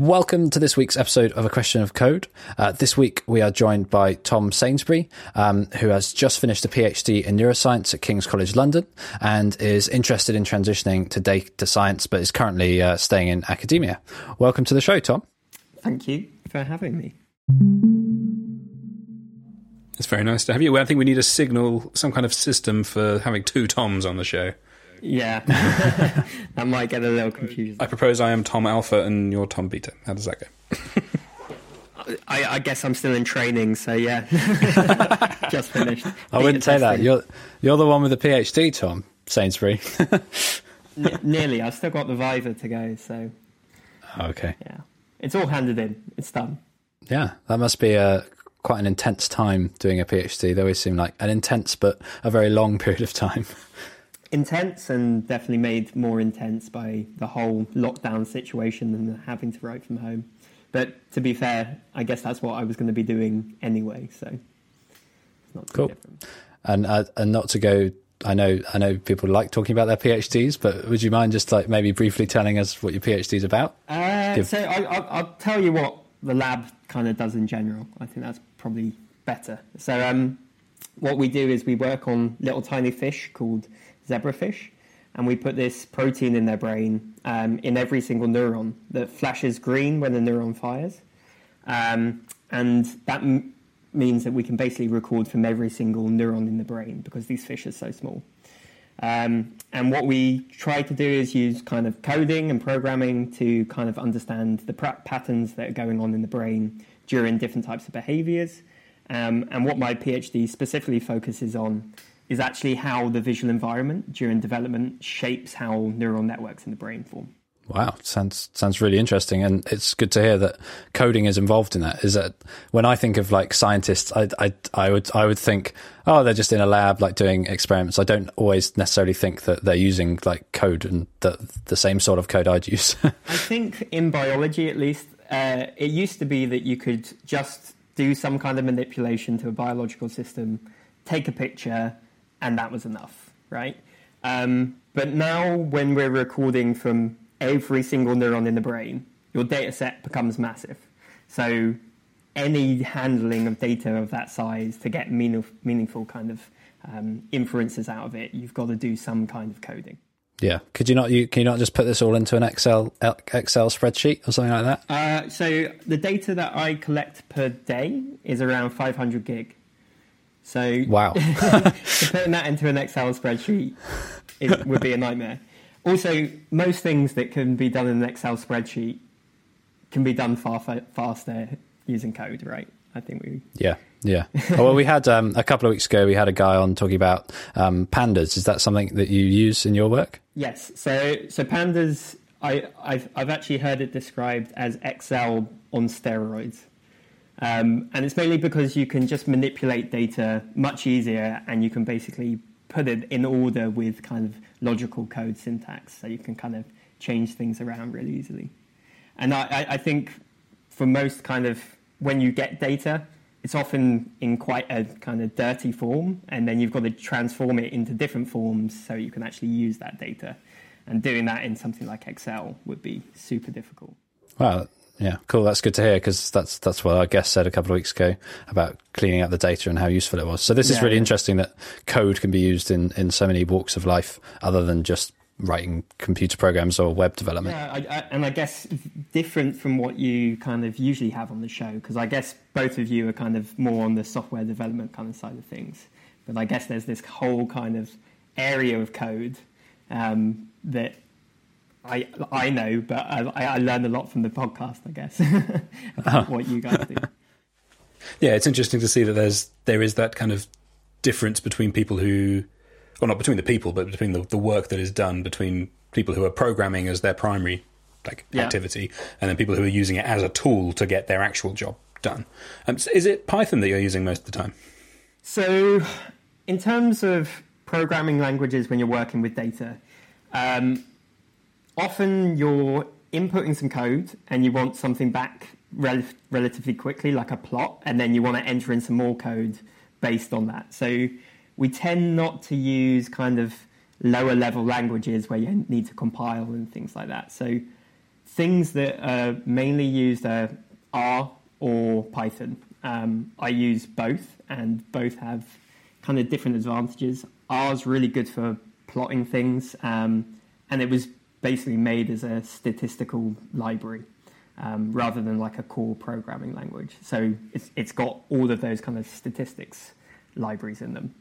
Welcome to this week's episode of A Question of Code. Uh, this week we are joined by Tom Sainsbury, um, who has just finished a PhD in neuroscience at King's College London and is interested in transitioning to data science, but is currently uh, staying in academia. Welcome to the show, Tom. Thank you for having me. It's very nice to have you. I think we need a signal, some kind of system for having two Toms on the show. Yeah, I might get a little confused. I propose I am Tom Alpha and you're Tom Beta. How does that go? I, I guess I'm still in training, so yeah, just finished. I wouldn't say that. You're you're the one with the PhD, Tom Sainsbury. N- nearly. I've still got the Viva to go, so oh, okay. yeah, it's all handed in. It's done. Yeah, that must be a quite an intense time doing a PhD. They always seem like an intense but a very long period of time. Intense and definitely made more intense by the whole lockdown situation and having to write from home. But to be fair, I guess that's what I was going to be doing anyway, so it's not too Cool. different. And uh, and not to go. I know I know people like talking about their PhDs, but would you mind just like maybe briefly telling us what your PhD is about? Uh, Give- so I, I, I'll tell you what the lab kind of does in general. I think that's probably better. So um, what we do is we work on little tiny fish called zebrafish, and we put this protein in their brain um, in every single neuron that flashes green when the neuron fires, um, and that m- means that we can basically record from every single neuron in the brain because these fish are so small. Um, and what we try to do is use kind of coding and programming to kind of understand the pra- patterns that are going on in the brain during different types of behaviors. Um, and what my PhD specifically focuses on is actually how the visual environment during development shapes how neural networks in the brain form. Wow, sounds sounds really interesting, and it's good to hear that coding is involved in that. Is that when I think of like scientists, I I, I would I would think, oh, they're just in a lab like doing experiments. I don't always necessarily think that they're using like code and the the same sort of code I'd use. I think in biology, at least, uh, it used to be that you could just do some kind of manipulation to a biological system, take a picture, and that was enough, right? Um, but now, when we're recording from every single neuron in the brain, your data set becomes massive. So, any handling of data of that size to get meaning, meaningful kind of um, inferences out of it, you've got to do some kind of coding. yeah, could you not you can you not just put this all into an Excel Excel spreadsheet or something like that? Uh, so the data that I collect per day is around 500 gig. So Wow. putting that into an Excel spreadsheet it would be a nightmare. Also, most things that can be done in an Excel spreadsheet can be done far fa- faster using code, right? I think we. Yeah, yeah. Oh, well, we had um, a couple of weeks ago. We had a guy on talking about um, pandas. Is that something that you use in your work? Yes. So so pandas, I I've I've actually heard it described as Excel on steroids. Um, and it's mainly because you can just manipulate data much easier and you can basically put it in order with kind of logical code syntax. So you can kind of change things around really easily. And I, I- think for most kind of when you get data, it's often in quite a kind of dirty form, and then you've got to transform it into different forms so you can actually use that data. And doing that in something like Excel would be super difficult. Wow. Yeah, cool. That's good to hear because that's that's what our guest said a couple of weeks ago about cleaning up the data and how useful it was. So this is really yeah. interesting that code can be used in in so many walks of life other than just writing computer programs or web development. Yeah, I, I, and I guess different from what you kind of usually have on the show, because I guess both of you are kind of more on the software development kind of side of things. But I guess there's this whole kind of area of code um, that I I know, but I, I learned a lot from the podcast, I guess, about what you guys do. Yeah, it's interesting to see that there's there is that kind of difference between people who, or not between the people, but between the, the work that is done between people who are programming as their primary like Yeah. activity, and then people who are using it as a tool to get their actual job done. Um, so is it Python that you're using most of the time? So, in terms of programming languages when you're working with data, um, often you're inputting some code and you want something back rel- relatively quickly, like a plot, and then you want to enter in some more code based on that. So, we tend not to use kind of lower level languages where you need to compile and things like that. So, things that are mainly used are R or Python. Um, I use both, and both have kind of different advantages. R is really good for plotting things, um, and it was basically made as a statistical library um, rather than like a core programming language. So it's, it's got all of those kind of statistics libraries in them.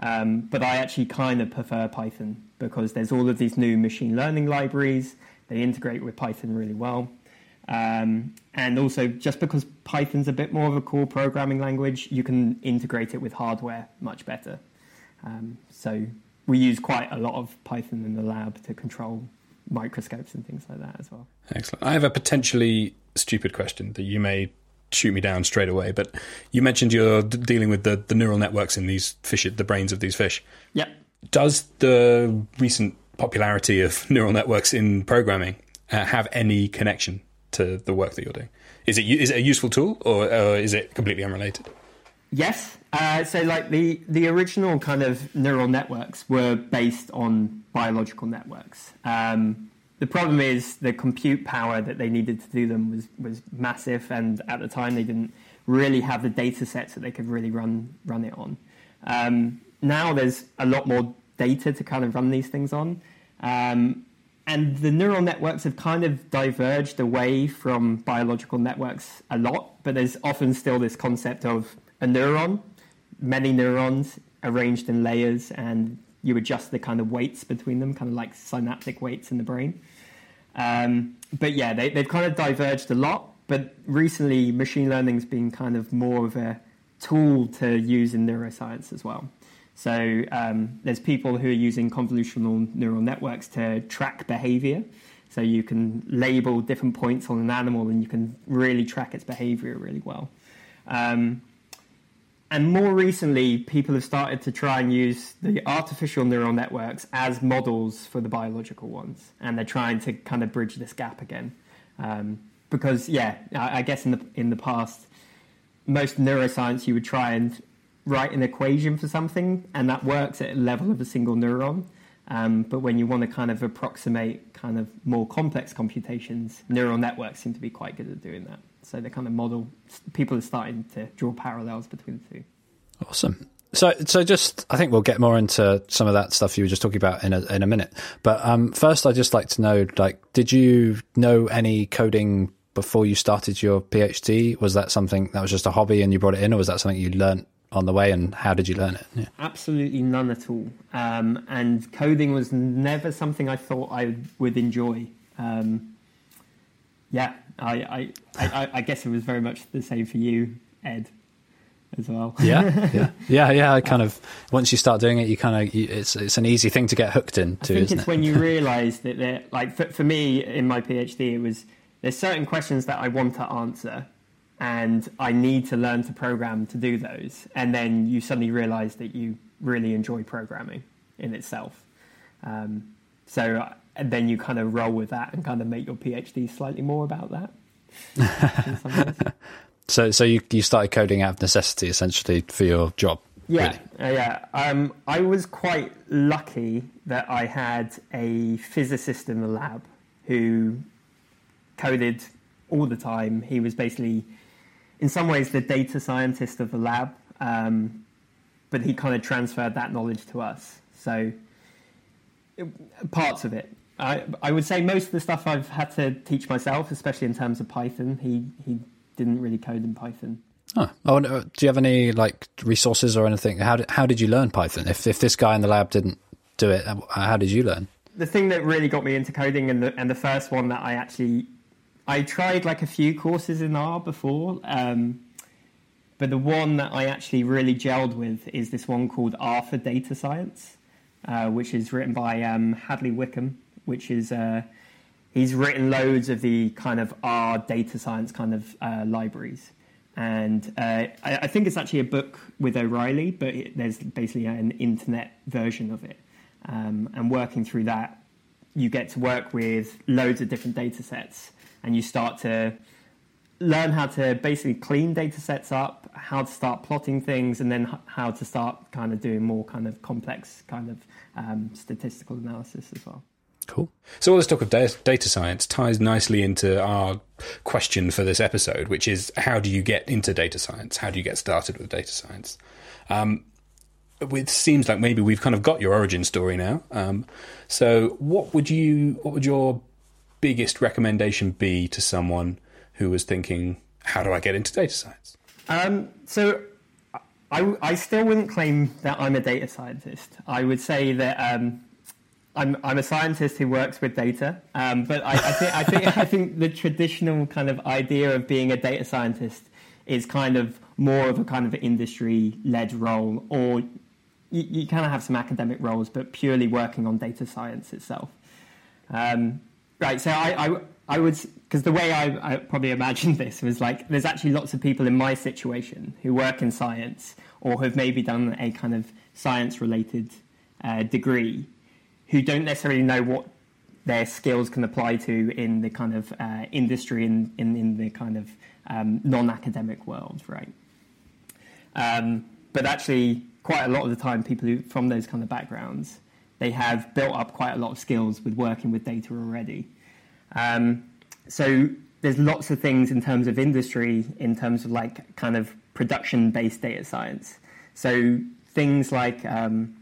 Um, but I actually kind of prefer Python because there's all of these new machine learning libraries. They integrate with Python really well. Um, and also, just because Python's a bit more of a core programming language, you can integrate it with hardware much better. Um, so we use quite a lot of Python in the lab to control microscopes and things like that as well. Excellent. I have a potentially stupid question that you may shoot me down straight away, but you mentioned you're d- dealing with the, the neural networks in these fish, the brains of these fish. Yep. Does the recent popularity of neural networks in programming uh, have any connection to the work that you're doing? Is it is it a useful tool, or uh, is it completely unrelated? Yes. Uh, so, like the the original kind of neural networks were based on biological networks. Um, the problem is the compute power that they needed to do them was was massive, and at the time they didn't really have the data sets that they could really run run it on. Um, now there's a lot more data to kind of run these things on. Um, and the neural networks have kind of diverged away from biological networks a lot, but there's often still this concept of a neuron, many neurons arranged in layers, and you adjust the kind of weights between them, kind of like synaptic weights in the brain. Um, but yeah, they, they've kind of diverged a lot. But recently, machine learning's been kind of more of a tool to use in neuroscience as well. So um, there's people who are using convolutional neural networks to track behavior. So you can label different points on an animal and you can really track its behavior really well. Um, and more recently, people have started to try and use the artificial neural networks as models for the biological ones. And they're trying to kind of bridge this gap again. Um, because, yeah, I, I guess in the, in the past, most neuroscience you would try and write an equation for something, and that works at a level of a single neuron. Um, but when you want to kind of approximate kind of more complex computations, neural networks seem to be quite good at doing that. So the kind of model, people are starting to draw parallels between the two. Awesome. So, so just, I think we'll get more into some of that stuff you were just talking about in a, in a minute. But um, first, I'd just like to know, like, did you know any coding before you started your PhD? Was that something that was just a hobby and you brought it in, or was that something you learned on the way and how did you learn it? Yeah. Absolutely none at all. Um, and coding was never something I thought I would enjoy. Um, yeah, I, I, I, I, guess it was very much the same for you, Ed, as well. yeah, yeah, yeah, yeah. I kind of once you start doing it, you kind of it's it's an easy thing to get hooked into. I think it's it? when you realise that, like for, for me in my PhD, it was there's certain questions that I want to answer and I need to learn to program to do those. And then you suddenly realize that you really enjoy programming in itself. Um, so and then you kind of roll with that and kind of make your PhD slightly more about that. so, so you you started coding out of necessity essentially for your job. Yeah, really? uh, yeah. Um, I was quite lucky that I had a physicist in the lab who coded all the time. He was basically in some ways the data scientist of the lab, um, but he kind of transferred that knowledge to us. So it, parts of it. I, I would say most of the stuff I've had to teach myself, especially in terms of Python. He he didn't really code in Python. Oh, oh do you have any like resources or anything? How did how did you learn Python? If if this guy in the lab didn't do it, how did you learn? The thing that really got me into coding, and the and the first one that I actually I tried like a few courses in R before, um, but the one that I actually really gelled with is this one called R for Data Science, uh, which is written by um, Hadley Wickham, which is uh, he's written loads of the kind of R data science kind of uh, libraries. And uh, I, I, think it's actually a book with O'Reilly, but it, there's basically an internet version of it. Um, and working through that, you get to work with loads of different data sets and you start to learn how to basically clean data sets up, how to start plotting things, and then how to start kind of doing more kind of complex kind of um, statistical analysis as well. Cool. So all this talk of data science ties nicely into our question for this episode, which is how do you get into data science? How do you get started with data science? Um, it seems like maybe we've kind of got your origin story now. Um, so what would you, what would your biggest recommendation be to someone who was thinking, how do I get into data science? Um, so I, I, still wouldn't claim that I'm a data scientist. I would say that um, I'm, I'm a scientist who works with data, um, but I, I, think, I, think, I think the traditional kind of idea of being a data scientist is kind of more of a kind of industry led role, or you, you kind of have some academic roles, but purely working on data science itself. Um, right, so I, I, I would, because the way I, I probably imagined this was like there's actually lots of people in my situation who work in science or have maybe done a kind of science related uh, degree who don't necessarily know what their skills can apply to in the kind of uh, industry and in, in, the kind of um, non-academic world, right? Um, but actually, quite a lot of the time, people who from those kind of backgrounds, they have built up quite a lot of skills with working with data already. Um, so there's lots of things in terms of industry, in terms of like kind of production-based data science. So things like um,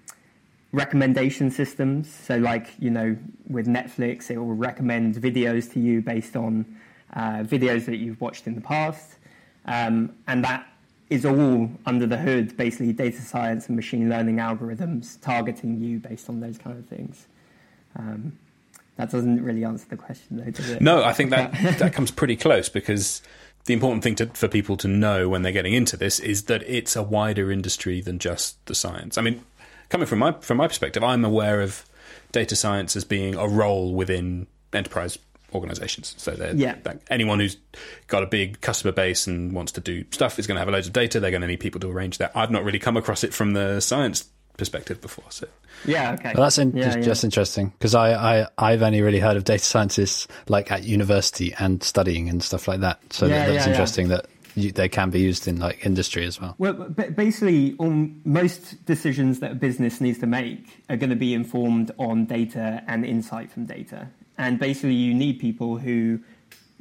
recommendation systems. So, like, you know, with Netflix, it will recommend videos to you based on uh, videos that you've watched in the past. Um, and that is all under the hood, basically, data science and machine learning algorithms targeting you based on those kind of things. Um, that doesn't really answer the question, though, does it? No, I think that, that comes pretty close because the important thing to, for people to know when they're getting into this is that it's a wider industry than just the science. I mean, coming from my from my perspective, I'm aware of data science as being a role within enterprise organizations. So yeah. anyone who's got a big customer base and wants to do stuff is going to have a loads of data. They're going to need people to arrange that. I've not really come across it from the science perspective before. So yeah, okay. Well, that's in, yeah, just, yeah. just, interesting because I, I I've only really heard of data scientists like at university and studying and stuff like that. So yeah, that's interesting that you, they can be used in like industry as well. Well, basically, on most decisions that a business needs to make are going to be informed on data and insight from data. And basically, you need people who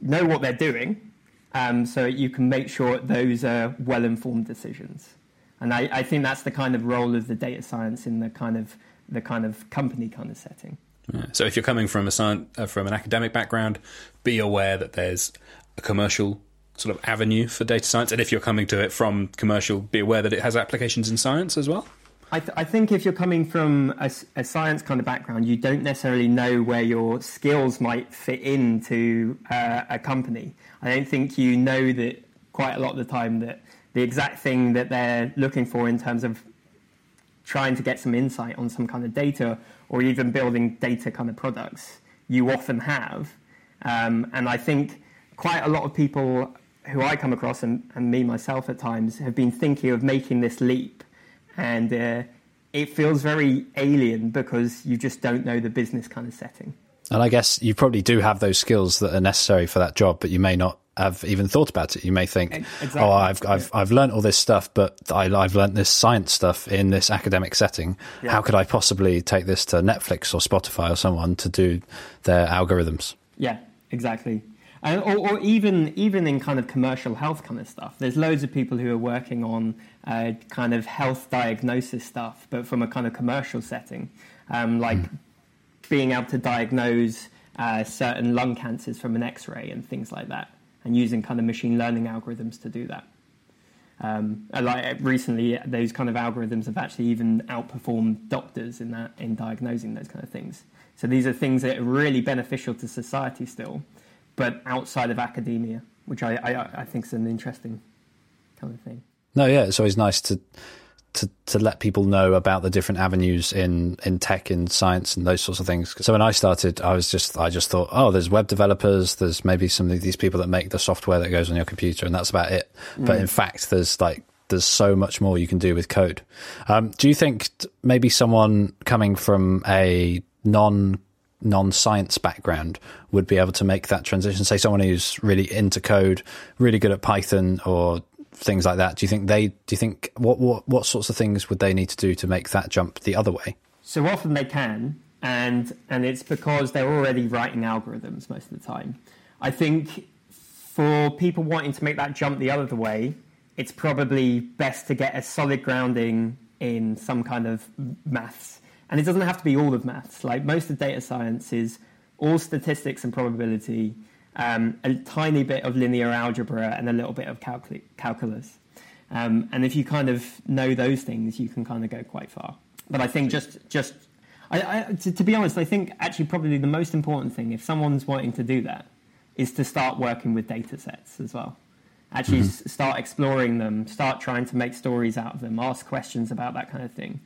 know what they're doing, um, so you can make sure those are well-informed decisions. And I, I, think that's the kind of role of the data science in the kind of the kind of company kind of setting. Yeah. So if you're coming from a science, uh, from an academic background, be aware that there's a commercial sort of avenue for data science? And if you're coming to it from commercial, be aware that it has applications in science as well? I, th- I think if you're coming from a, a, science kind of background, you don't necessarily know where your skills might fit into uh, a company. I don't think you know that quite a lot of the time that the exact thing that they're looking for in terms of trying to get some insight on some kind of data or even building data kind of products, you often have. Um, and I think quite a lot of people who I come across, and, and me myself at times, have been thinking of making this leap. And uh, it feels very alien because you just don't know the business kind of setting. And I guess you probably do have those skills that are necessary for that job, but you may not have even thought about it. You may think, exactly. "Oh, I've I've yeah. I've learned all this stuff, but I, have learned this science stuff in this academic setting. Yeah. How could I possibly take this to Netflix or Spotify or someone to do their algorithms?" Yeah, exactly. And, or, or, even even in kind of commercial health kind of stuff. There's loads of people who are working on uh, kind of health diagnosis stuff, but from a kind of commercial setting, um, like mm. being able to diagnose uh, certain lung cancers from an X-ray and things like that, and using kind of machine learning algorithms to do that. Um, like recently, those kind of algorithms have actually even outperformed doctors in that in diagnosing those kind of things. So these are things that are really beneficial to society still but outside of academia, which I, I, I think is an interesting kind of thing. No, yeah, it's always nice to to to let people know about the different avenues in in tech in science and those sorts of things so when i started i was just i just thought oh there's web developers there's maybe some of these people that make the software that goes on your computer and that's about it mm. but in fact there's like there's so much more you can do with code um, do you think maybe someone coming from a non non-science background would be able to make that transition say someone who's really into code really good at python or things like that do you think they do you think what what what sorts of things would they need to do to make that jump the other way so often they can and and it's because they're already writing algorithms most of the time. I think for people wanting to make that jump the other way, it's probably best to get a solid grounding in some kind of maths, and it doesn't have to be all of maths. Like most of data science is all statistics and probability, um, a tiny bit of linear algebra, and a little bit of calcul- calculus. Um, and if you kind of know those things, you can kind of go quite far. But I think just just I, I, to, to, be honest, I think actually probably the most important thing, if someone's wanting to do that, is to start working with data sets as well. Actually, mm-hmm. start exploring them, start trying to make stories out of them, ask questions about that kind of thing.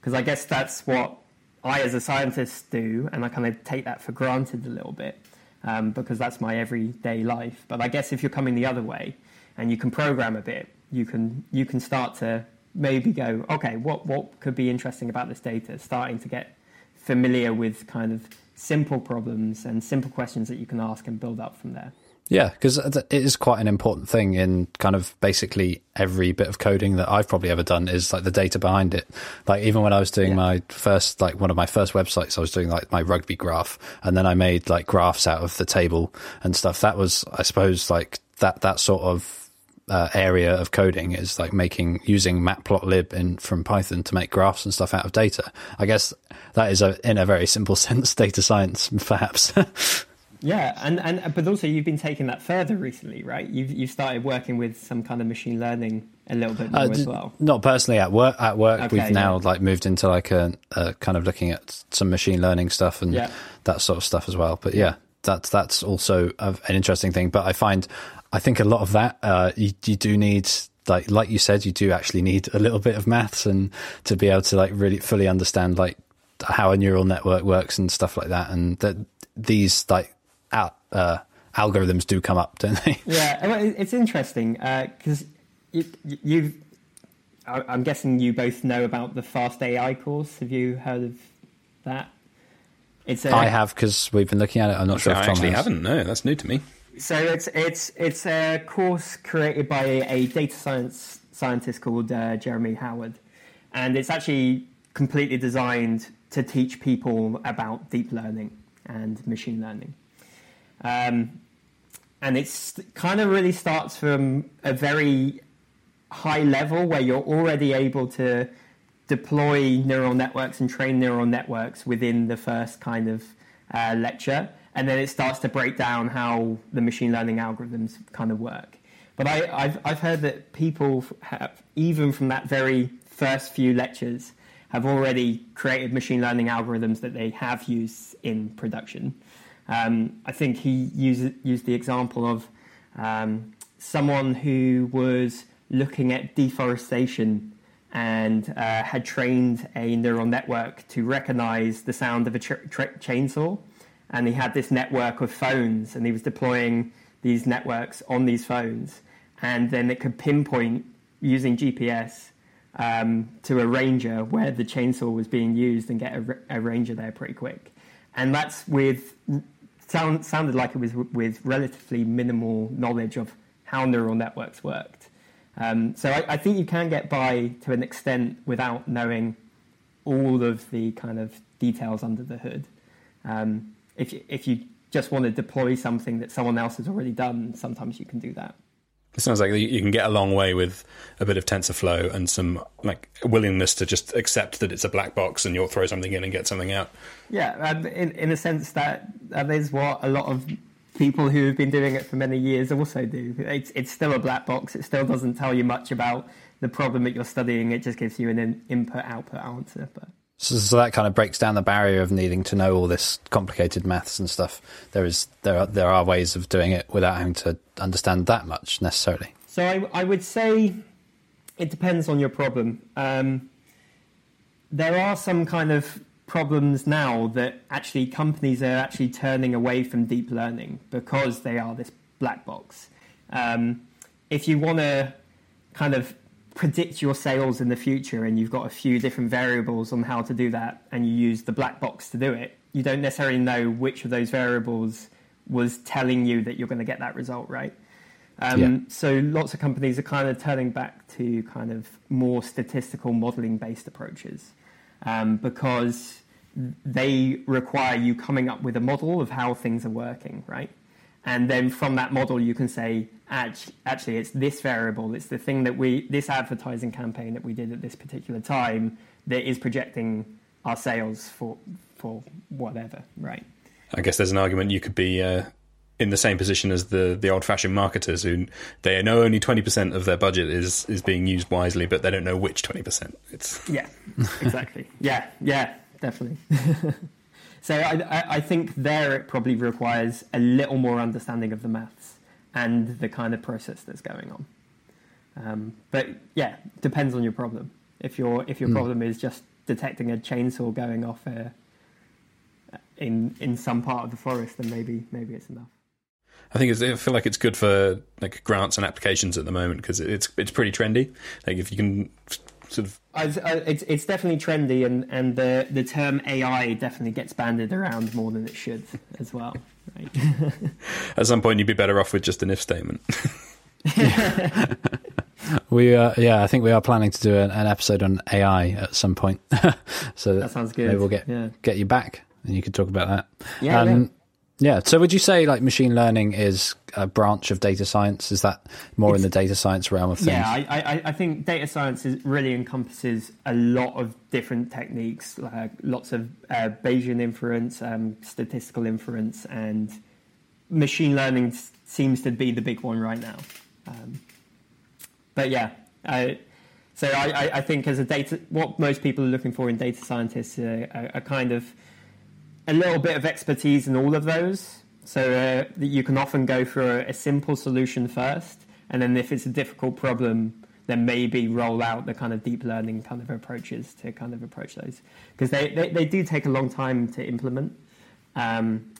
Because I guess that's what I, as a scientist, do, and I kind of take that for granted a little bit um, because that's my everyday life. But I guess if you're coming the other way and you can program a bit, you can you can start to maybe go, okay, what what could be interesting about this data? Starting to get familiar with kind of simple problems and simple questions that you can ask and build up from there. Yeah, because it is quite an important thing in kind of basically every bit of coding that I've probably ever done is like the data behind it. Like even when I was doing yeah. my first, like one of my first websites, I was doing like my rugby graph, and then I made like graphs out of the table and stuff. That was, I suppose, like that that sort of uh, area of coding is like making using matplotlib in from Python to make graphs and stuff out of data. I guess that is a in a very simple sense data science, perhaps. yeah, and and but also you've been taking that further recently, right? You've you've started working with some kind of machine learning a little bit more uh, as well. Not personally at work. At work, okay, we've now yeah. like moved into like a, a, kind of looking at some machine learning stuff and yeah. that sort of stuff as well. But yeah, that's that's also an interesting thing. But I find I think a lot of that uh, you, you do need like like you said you do actually need a little bit of maths and to be able to like really fully understand like how a neural network works and stuff like that and that these like uh, algorithms do come up don't they? Yeah it's interesting because uh, you, you i'm guessing you both know about the fast ai course. Have you heard of that? It's a, I have because we've been looking at it. I'm not sure I if Tom actually has. haven't no that's new to me. So it's it's it's a course created by a data science scientist called uh, Jeremy Howard, and it's actually completely designed to teach people about deep learning and machine learning. Um, and it's kind of really starts from a very high level where you're already able to deploy neural networks and train neural networks within the first kind of uh, lecture and then it starts to break down how the machine learning algorithms kind of work. But I, have I've heard that people have, even from that very first few lectures, have already created machine learning algorithms that they have used in production. Um, I think he used, used the example of um, someone who was looking at deforestation and uh, had trained a neural network to recognize the sound of a chainsaw and he had this network of phones and he was deploying these networks on these phones and then it could pinpoint using GPS um, to a ranger where the chainsaw was being used and get a, a ranger there pretty quick. And that's with sound, sounded like it was with relatively minimal knowledge of how neural networks worked. Um, so I, I, think you can get by to an extent without knowing all of the kind of details under the hood. Um, if you, if you just want to deploy something that someone else has already done, sometimes you can do that. It sounds like you can get a long way with a bit of TensorFlow and some like willingness to just accept that it's a black box and you'll throw something in and get something out. Yeah, in in a sense that that is what a lot of people who have been doing it for many years also do. It's it's still a black box. It still doesn't tell you much about the problem that you're studying. It just gives you an input output answer. But so, so, that kind of breaks down the barrier of needing to know all this complicated maths and stuff. There is there are there are ways of doing it without having to understand that much necessarily. So I, I would say it depends on your problem. Um, there are some kind of problems now that actually companies are actually turning away from deep learning because they are this black box. Um, if you want to kind of predict your sales in the future and you've got a few different variables on how to do that and you use the black box to do it, you don't necessarily know which of those variables was telling you that you're going to get that result, right? Um, yeah. So lots of companies are kind of turning back to kind of more statistical modeling based approaches um, because they require you coming up with a model of how things are working, right? And then from that model, you can say, actually, it's this variable, it's the thing that we, this advertising campaign that we did at this particular time that is projecting our sales for for whatever, right? I guess there's an argument you could be uh, in the same position as the the old fashioned marketers who they know only twenty percent of their budget is is being used wisely, but they don't know which twenty percent. It's yeah, exactly. yeah, yeah, definitely. so I, I think there it probably requires a little more understanding of the maths and the kind of process that's going on. Um, but yeah, depends on your problem. If your if your mm. problem is just detecting a chainsaw going off uh, in in some part of the forest, then maybe maybe it's enough. I think I feel like it's good for like grants and applications at the moment because it's it's pretty trendy. Like if you can sort of, it's it's definitely trendy, and and the the term AI definitely gets banded around more than it should as well. Right? at some point, you'd be better off with just an if statement. we uh, yeah, I think we are planning to do an, an episode on AI at some point. so that sounds good. Maybe we'll get yeah. get you back and you could talk about that. Yeah, um, yeah. So would you say like machine learning is a branch of data science? Is that more it's, in the data science realm of things? Yeah, I, I, I, think data science is, really encompasses a lot of different techniques, like lots of uh, Bayesian inference, um, statistical inference, and machine learning seems to be the big one right now. Um, but yeah, uh, so I, I, think as a data, what most people are looking for in data scientists are, are, are kind of a little bit of expertise in all of those. So uh, you can often go for a, a, simple solution first, and then if it's a difficult problem, then maybe roll out the kind of deep learning kind of approaches to kind of approach those because they, they, they, do take a long time to implement um,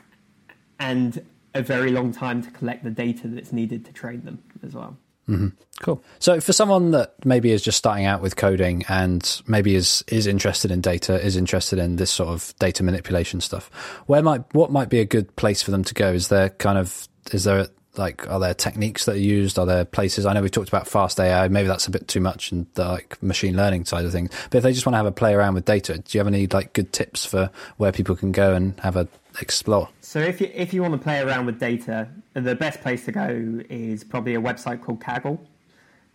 and a very long time to collect the data that's needed to train them as well. Mm-hmm. Cool. So, for someone that maybe is just starting out with coding and maybe is is interested in data, is interested in this sort of data manipulation stuff, where might what might be a good place for them to go? Is there kind of is there like are there techniques that are used? Are there places? I know we talked about fast AI. Maybe that's a bit too much and the like machine learning side of things. But if they just want to have a play around with data, do you have any like good tips for where people can go and have a explore? So if you if you want to play around with data, the best place to go is probably a website called Kaggle.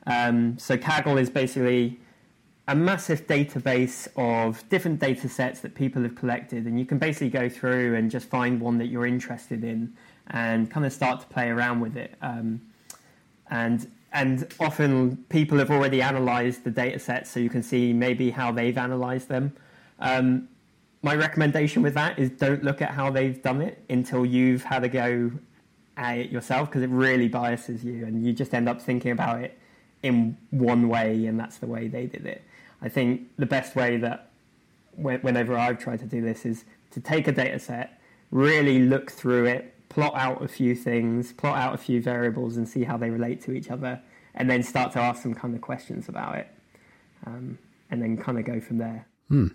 Um, so Kaggle is basically a massive database of different data sets that people have collected, and you can basically go through and just find one that you're interested in and kind of start to play around with it. Um, and and often people have already analyzed the data sets, so you can see maybe how they've analyzed them. Um, my recommendation with that is don't look at how they've done it until you've had a go at it yourself because it really biases you and you just end up thinking about it in one way and that's the way they did it. I think the best way that whenever I've tried to do this is to take a data set, really look through it, plot out a few things, plot out a few variables and see how they relate to each other, and then start to ask some kind of questions about it, um, and then kind of go from there. Hmm.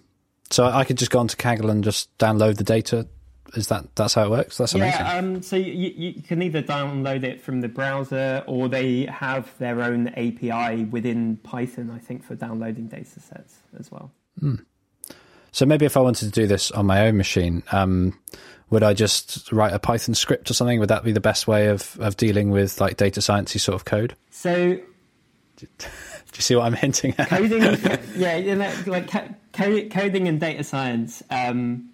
So I could just go onto Kaggle and just download the data. Is that that's how it works? That's amazing. Yeah. Um, so you, you can either download it from the browser or they have their own API within Python. I think for downloading data sets as well. Hmm. So maybe if I wanted to do this on my own machine, um, would I just write a Python script or something? Would that be the best way of, of dealing with like data sciencey sort of code? So, do you see what I'm hinting at? Coding, yeah, you know, like coding and data science. Um,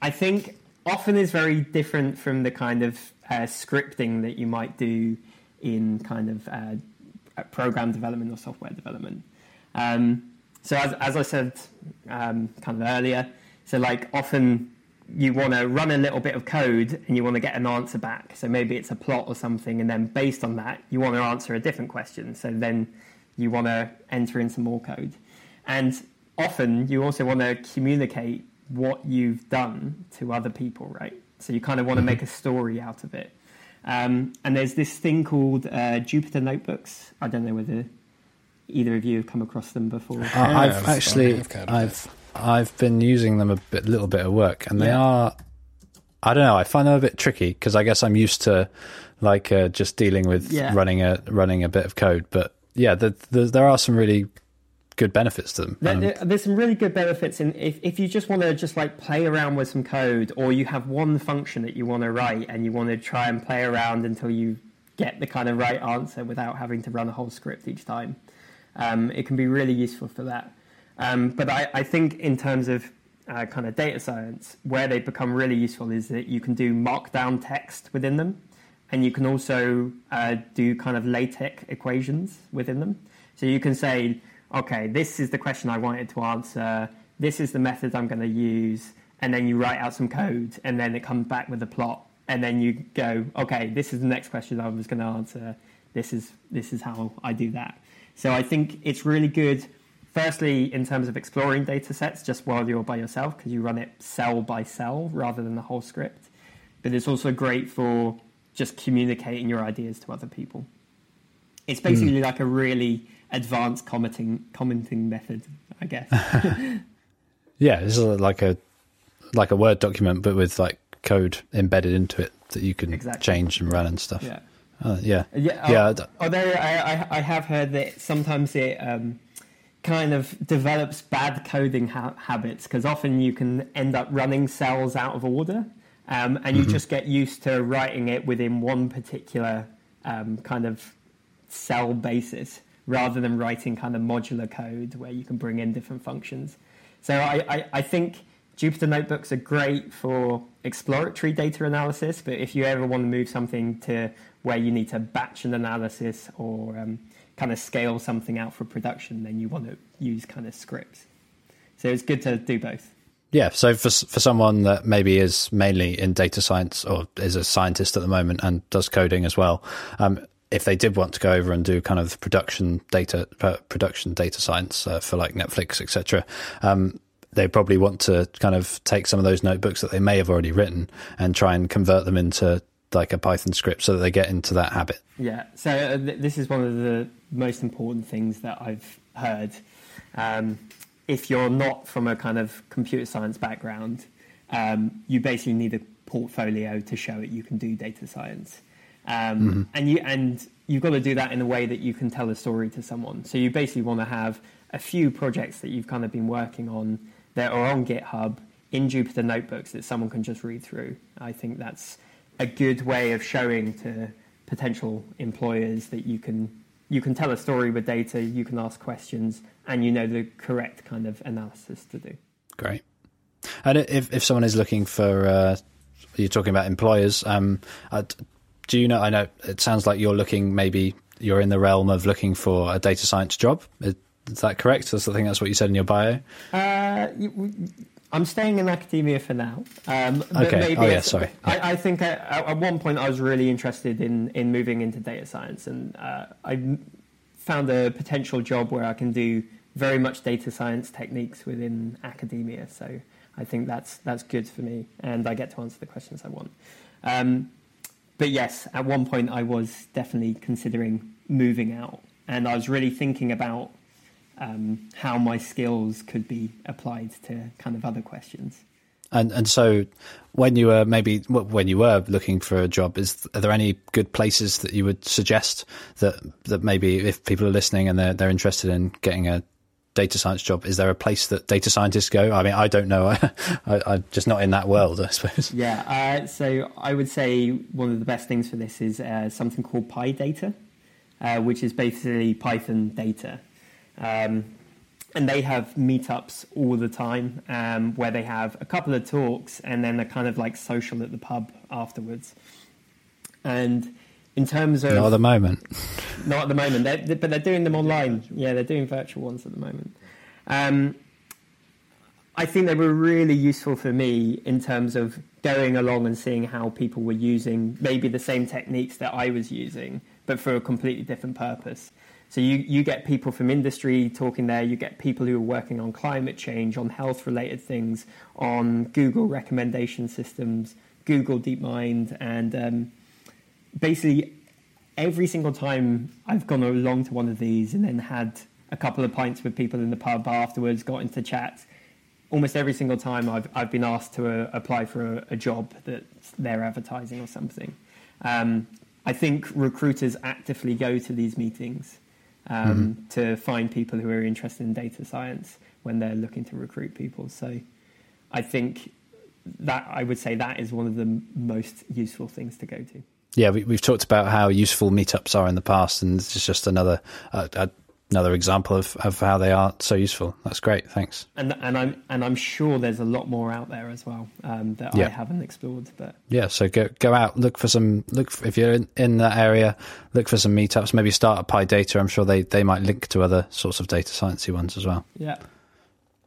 I think often is very different from the kind of uh, scripting that you might do in kind of uh, program development or software development. Um, so as, as I said um, kind of earlier, so like often you want to run a little bit of code and you want to get an answer back. So maybe it's a plot or something, and then based on that, you want to answer a different question. So then you want to enter in some more code. And often you also want to communicate what you've done to other people, right? So you kind of want to mm-hmm. make a story out of it. Um, and there's this thing called uh, Jupyter Notebooks. I don't know whether either of you have come across them before. Uh, I've actually, I've I've been using them a bit, little bit of work, and they yeah. are. I don't know. I find them a bit tricky because I guess I'm used to like uh, just dealing with yeah. running a running a bit of code. But yeah, the, the, there are some really good benefits to them. There, Um, there- there's some really good benefits in if, if you just want to just like play around with some code, or you have one function that you want to write and you want to try and play around until you get the kind of right answer without having to run a whole script each time. Um, it can be really useful for that. Um, but I, I think in terms of uh, kind of data science, where they become really useful is that you can do markdown text within them, and you can also uh, do kind of LaTeX equations within them. So you can say, okay, this is the question I wanted to answer. This is the method I'm going to use, and then you write out some code, and then it comes back with a plot, and then you go, okay, this is the next question I was going to answer. This is this is how I do that. So I think it's really good. Firstly, in terms of exploring data sets, just while you're by yourself, because you run it cell by cell rather than the whole script. But it's also great for just communicating your ideas to other people. It's hmm. basically like a really advanced commenting commenting method, I guess. yeah, this is like a like a Word document, but with like code embedded into it that you can Exactly. change and run and stuff. yeah. Uh, yeah, Yeah, Yeah, al- d- although I, I, I have heard that sometimes it um, kind of develops bad coding ha- habits because often you can end up running cells out of order, um, and you Mm-hmm. just get used to writing it within one particular um, kind of cell basis rather than writing kind of modular code where you can bring in different functions. So I, I, I think Jupyter notebooks are great for exploratory data analysis, but if you ever want to move something to where you need to batch an analysis or um, kind of scale something out for production, then you want to use kind of scripts. So it's good to do both. yeah. So for for someone that maybe is mainly in data science or is a scientist at the moment and does coding as well, um, if they did want to go over and do kind of production data uh, production data science uh, for like Netflix, etc. Um, they probably want to kind of take some of those notebooks that they may have already written and try and convert them into like a Python script so that they get into that habit. Yeah, so uh, th- this is one of the most important things that I've heard. Um, if you're not from a kind of computer science background, um, you basically need a portfolio to show it you can do data science, um, and you and you've got to do that in a way that you can tell a story to someone. So you basically want to have a few projects that you've kind of been working on that are on GitHub in Jupyter notebooks that someone can just read through. I think that's a good way of showing to potential employers that you can you can tell a story with data, you can ask questions, and you know the correct kind of analysis to do. Great. And if if someone is looking for, uh, you're talking about employers. Um, uh, do you know? I know it sounds like you're looking. Maybe you're in the realm of looking for a data science job. Is, that correct? That's, I think that's what you said in your bio. Uh, I'm staying in academia for now. Um, but Okay. maybe Oh, yeah, sorry. I, I think at, at one point I was really interested in, in moving into data science, and uh, I found a potential job where I can do very much data science techniques within academia. So I think that's that's good for me, and I get to answer the questions I want. Um, but yes, at one point I was definitely considering moving out, and I was really thinking about um, how my skills could be applied to kind of other questions. And and so when you were maybe when you were looking for a job, is are there any good places that you would suggest that that maybe if people are listening and they're they're interested in getting a data science job, is there a place that data scientists go? I mean, I don't know. I, I'm just not in that world, I suppose. Yeah, uh, so I would say one of the best things for this is uh, something called PyData, uh, which is basically Python data. Um, and they have meetups all the time um, where they have a couple of talks and then a kind of like social at the pub afterwards. And in terms of Not at the moment. not at the moment, they're, they but they're doing them online. Yeah, they're doing virtual ones at the moment. Um, I think they were really useful for me in terms of going along and seeing how people were using maybe the same techniques that I was using, but for a completely different purpose. So you, you get people from industry talking there, you get people who are working on climate change, on health related things, on Google recommendation systems, Google DeepMind, and um, basically every single time I've gone along to one of these and then had a couple of pints with people in the pub afterwards, got into chat, almost every single time I've, I've been asked to uh, apply for a, a job that they're advertising or something. Um, I think recruiters actively go to these meetings um, to find people who are interested in data science when they're looking to recruit people. So I think that I would say that is one of the most useful things to go to. Yeah, we, have talked about how useful meetups are in the past, and this is just another uh, uh, another example of, of how they are so useful. That's great. Thanks. And and I'm and I'm sure there's a lot more out there as well um, that yeah. I haven't explored. But yeah, so go go out, look for some look for, if you're in, in that area, look for some meetups. Maybe start at PyData. I'm sure they they might link to other sorts of data sciencey ones as well. Yeah.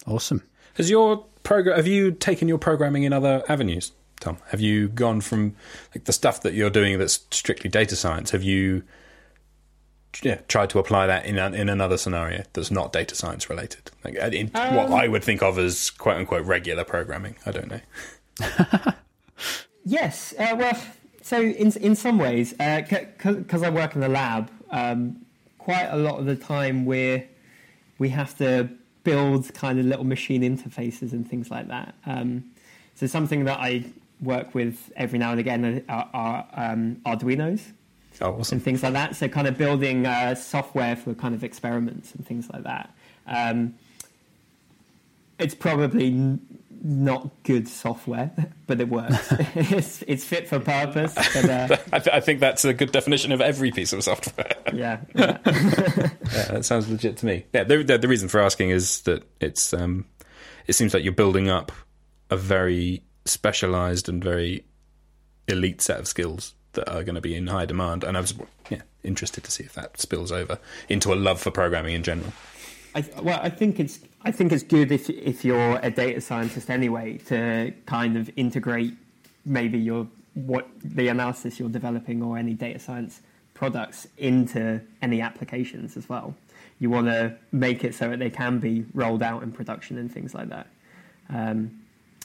Awesome. Has your program? Have you taken your programming in other avenues, Tom? Have you gone from like the stuff that you're doing that's strictly data science? Have you yeah, tried to apply that in in another scenario that's not data science related, like in um, what I would think of as quote unquote regular programming. I don't know. yes, uh, well, so in in some ways, because uh, I work in the lab, um, quite a lot of the time we we have to build kind of little machine interfaces and things like that. Um, so something that I work with every now and again are, are um, Arduinos. Oh, awesome. And things like that. So kind of building uh, software for kind of experiments and things like that. Um, it's probably n- not good software, but it works. it's, it's fit for purpose. But, uh, I, th- I, think that's a good definition of every piece of software. yeah, yeah. yeah that sounds legit to me. Yeah, the, the, the reason for asking is that it's um, it seems like you're building up a very specialized and very elite set of skills that are going to be in high demand. And I was yeah interested to see if that spills over into a love for programming in general. I, well, I think it's I think it's good if if you're a data scientist anyway to kind of integrate maybe your what the analysis you're developing or any data science products into any applications as well. You want to make it so that they can be rolled out in production and things like that. Um,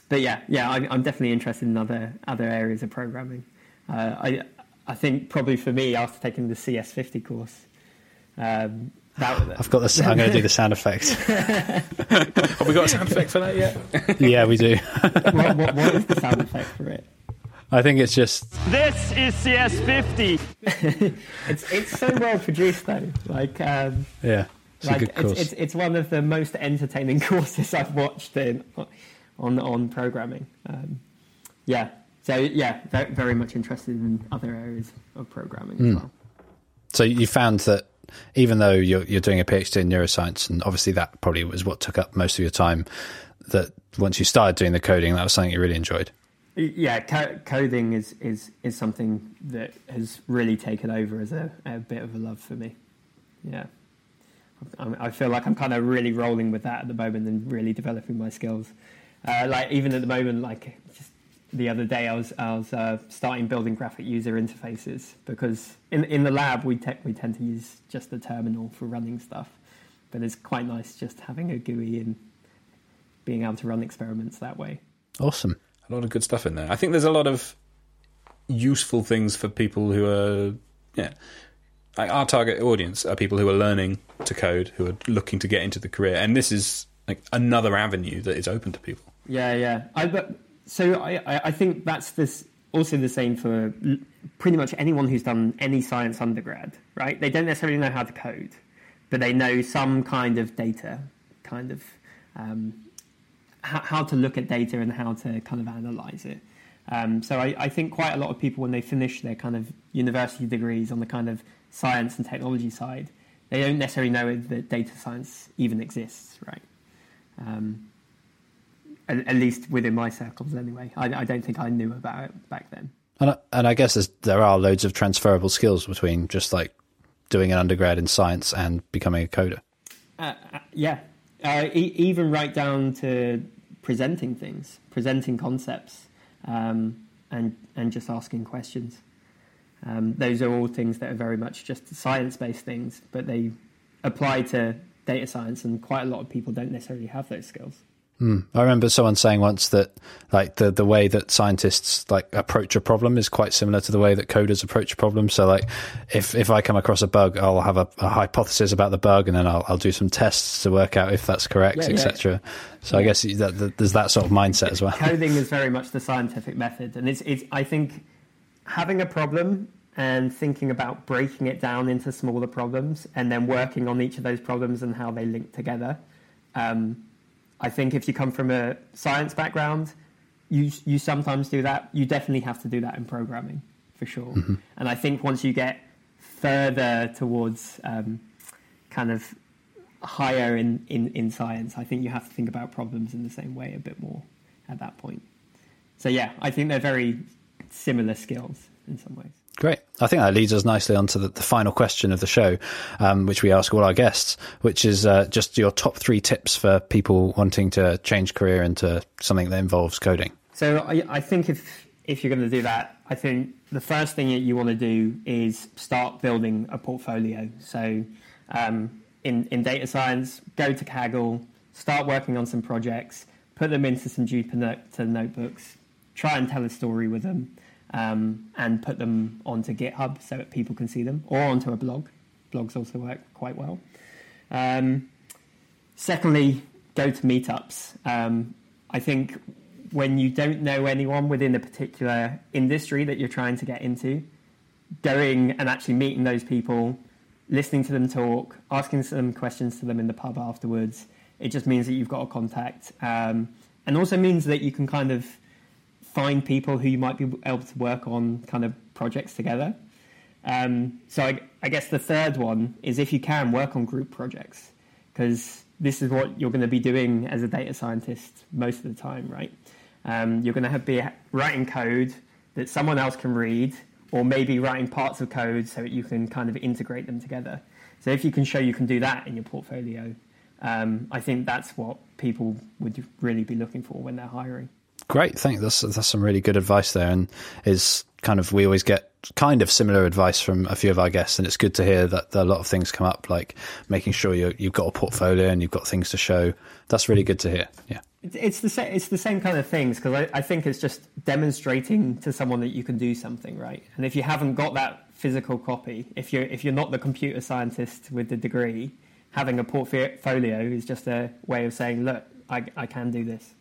but yeah, yeah, I, am definitely interested in other other areas of programming. Uh, I I think probably for me after taking the CS50 course. Um, that, I've got this. I'm going to do the sound effect. Have we got a sound effect for that yet? yeah, we do. what, what, what is the sound effect for it? I think it's just. This is CS50. it's it's so well produced though. Like um, yeah, it's like it's, it's, it's one of the most entertaining courses I've watched in on on programming. Um, yeah, so yeah, very, very, much interested in other areas of programming mm. as hmm. well. So you found that even though you're, you're doing a PhD in neuroscience, and obviously that probably was what took up most of your time, that once you started doing the coding, that was something you really enjoyed. Yeah, co- coding is, is is something that has really taken over as a, a bit of a love for me. Yeah, I, I feel like I'm kind of really rolling with that at the moment and really developing my skills. Uh, like even at the moment, like just the other day, I was I was uh, starting building graphic user interfaces because in in the lab we te- we tend to use just the terminal for running stuff, but it's quite nice just having a GUI and being able to run experiments that way. Awesome, a lot of good stuff in there. I think there's a lot of useful things for people who are yeah. Like our target audience are people who are learning to code, who are looking to get into the career, and this is like another avenue that is open to people. Yeah, yeah. I, but so I, I think that's this also the same for pretty much anyone who's done any science undergrad, right? They don't necessarily know how to code, but they know some kind of data, kind of um, how, how, to look at data and how to kind of analyze it. Um, so I, I, think quite a lot of people, when they finish their kind of university degrees on the kind of science and technology side, they don't necessarily know that data science even exists, right? Um, at, at, least within my circles anyway. I, I, don't think I knew about it back then. And I, and I guess there are loads of transferable skills between just like doing an undergrad in science and becoming a coder. Uh, uh, yeah, uh, e- even right down to presenting things, presenting concepts, um, and and just asking questions. Um, those are all things that are very much just science-based things, but they apply to data science, and quite a lot of people don't necessarily have those skills. Mm. I remember someone saying once that like the the way that scientists like approach a problem is quite similar to the way that coders approach a problem. So like if if I come across a bug, I'll have a, a hypothesis about the bug, and then I'll I'll do some tests to work out if that's correct, yeah, etc. Yeah. So yeah. I guess that, that, there's that sort of mindset as well. Coding is very much the scientific method, and it's it's I think having a problem and thinking about breaking it down into smaller problems and then working on each of those problems and how they link together. Um, I think if you come from a science background, you you sometimes do that. You definitely have to do that in programming for sure. Mm-hmm. And I think once you get further towards um, kind of higher in, in, in science, I think you have to think about problems in the same way a bit more at that point. So yeah, I think they're very similar skills in some ways. Great. I think that leads us nicely onto the, the final question of the show, um, which we ask all our guests, which is uh, just your top three tips for people wanting to change career into something that involves coding. So I, I think if if you're going to do that, I think the first thing that you want to do is start building a portfolio. So um, in in data science, go to Kaggle, start working on some projects, put them into some Jupyter notebooks, try and tell a story with them um, and put them onto GitHub so that people can see them, or onto a blog. Blogs also work quite well. Um, secondly, go to meetups. Um, I think when you don't know anyone within a particular industry that you're trying to get into, going and actually meeting those people, listening to them talk, asking some questions to them in the pub afterwards, it just means that you've got a contact. Um, and also means that you can kind of find people who you might be able to work on kind of projects together. Um, so I, I, guess the third one is if you can work on group projects because this is what you're going to be doing as a data scientist most of the time, right? Um, you're going to be writing code that someone else can read, or maybe writing parts of code so that you can kind of integrate them together. So if you can show you can do that in your portfolio, um, I think that's what people would really be looking for when they're hiring. Great, thank that's that's some really good advice there, and is kind of we always get kind of similar advice from a few of our guests, and it's good to hear that a lot of things come up, like making sure you you've got a portfolio and you've got things to show. That's really good to hear. Yeah, it's the same. It's the same kind of things because I, I think it's just demonstrating to someone that you can do something, right? And if you haven't got that physical copy, if you're if you're not the computer scientist with the degree, having a portfolio is just a way of saying, look, I, I can do this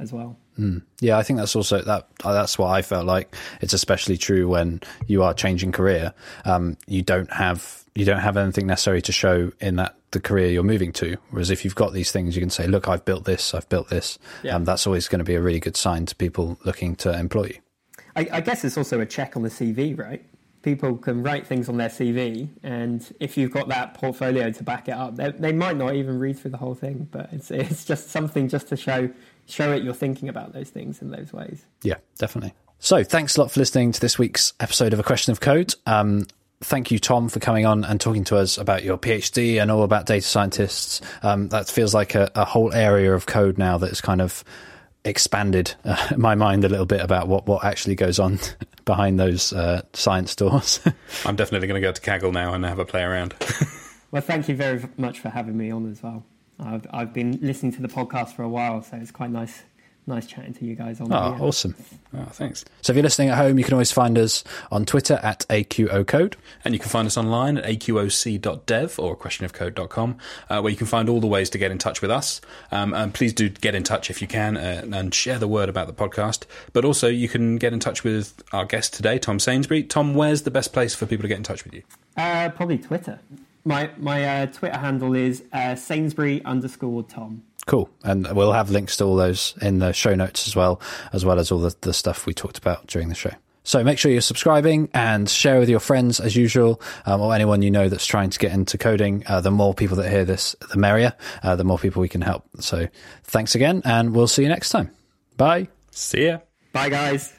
as well. Mm. Yeah, I think that's also that. Uh, that's what I felt like. It's especially true when you are changing career. Um, you don't have you don't have anything necessary to show in that the career you're moving to. Whereas if you've got these things, you can say, "Look, I've built this. I've built this." Yeah. Um, that's always going to be a really good sign to people looking to employ you. I, I guess it's also a check on the CV, right? people can write things on their CV, and if you've got that portfolio to back it up, they, they, might not even read through the whole thing, but it's it's just something just to show show it you're thinking about those things in those ways. Yeah, definitely. So thanks a lot for listening to this week's episode of A Question of Code. Um, thank you, Tom, for coming on and talking to us about your PhD and all about data scientists. Um, that feels like a, a, whole area of code now that's kind of expanded uh, my mind a little bit about what, what actually goes on behind those uh, science doors. I'm definitely going to go to Kaggle now and have a play around. well, thank you very much for having me on as well. I've, I've been listening to the podcast for a while, so it's quite nice nice chatting to you guys on Oh, awesome. Oh, thanks. So if you're listening at home, you can always find us on Twitter at AQO Code. And you can find us online at aqoc.dev or questionofcode.com, uh, where you can find all the ways to get in touch with us. Um, and please do get in touch if you can uh, and share the word about the podcast. But also, you can get in touch with our guest today, Tom Sainsbury. Tom, where's the best place for people to get in touch with you? Uh, probably Twitter my my uh, Twitter handle is uh, Sainsbury underscore Tom. Cool, and we'll have links to all those in the show notes as well, as well as all the, the stuff we talked about during the show. So make sure you're subscribing and share with your friends as usual, um, or anyone you know that's trying to get into coding. Uh, the more people that hear this, the merrier. Uh, the more people we can help. So thanks again, and we'll see you next time. Bye. See ya. Bye, guys.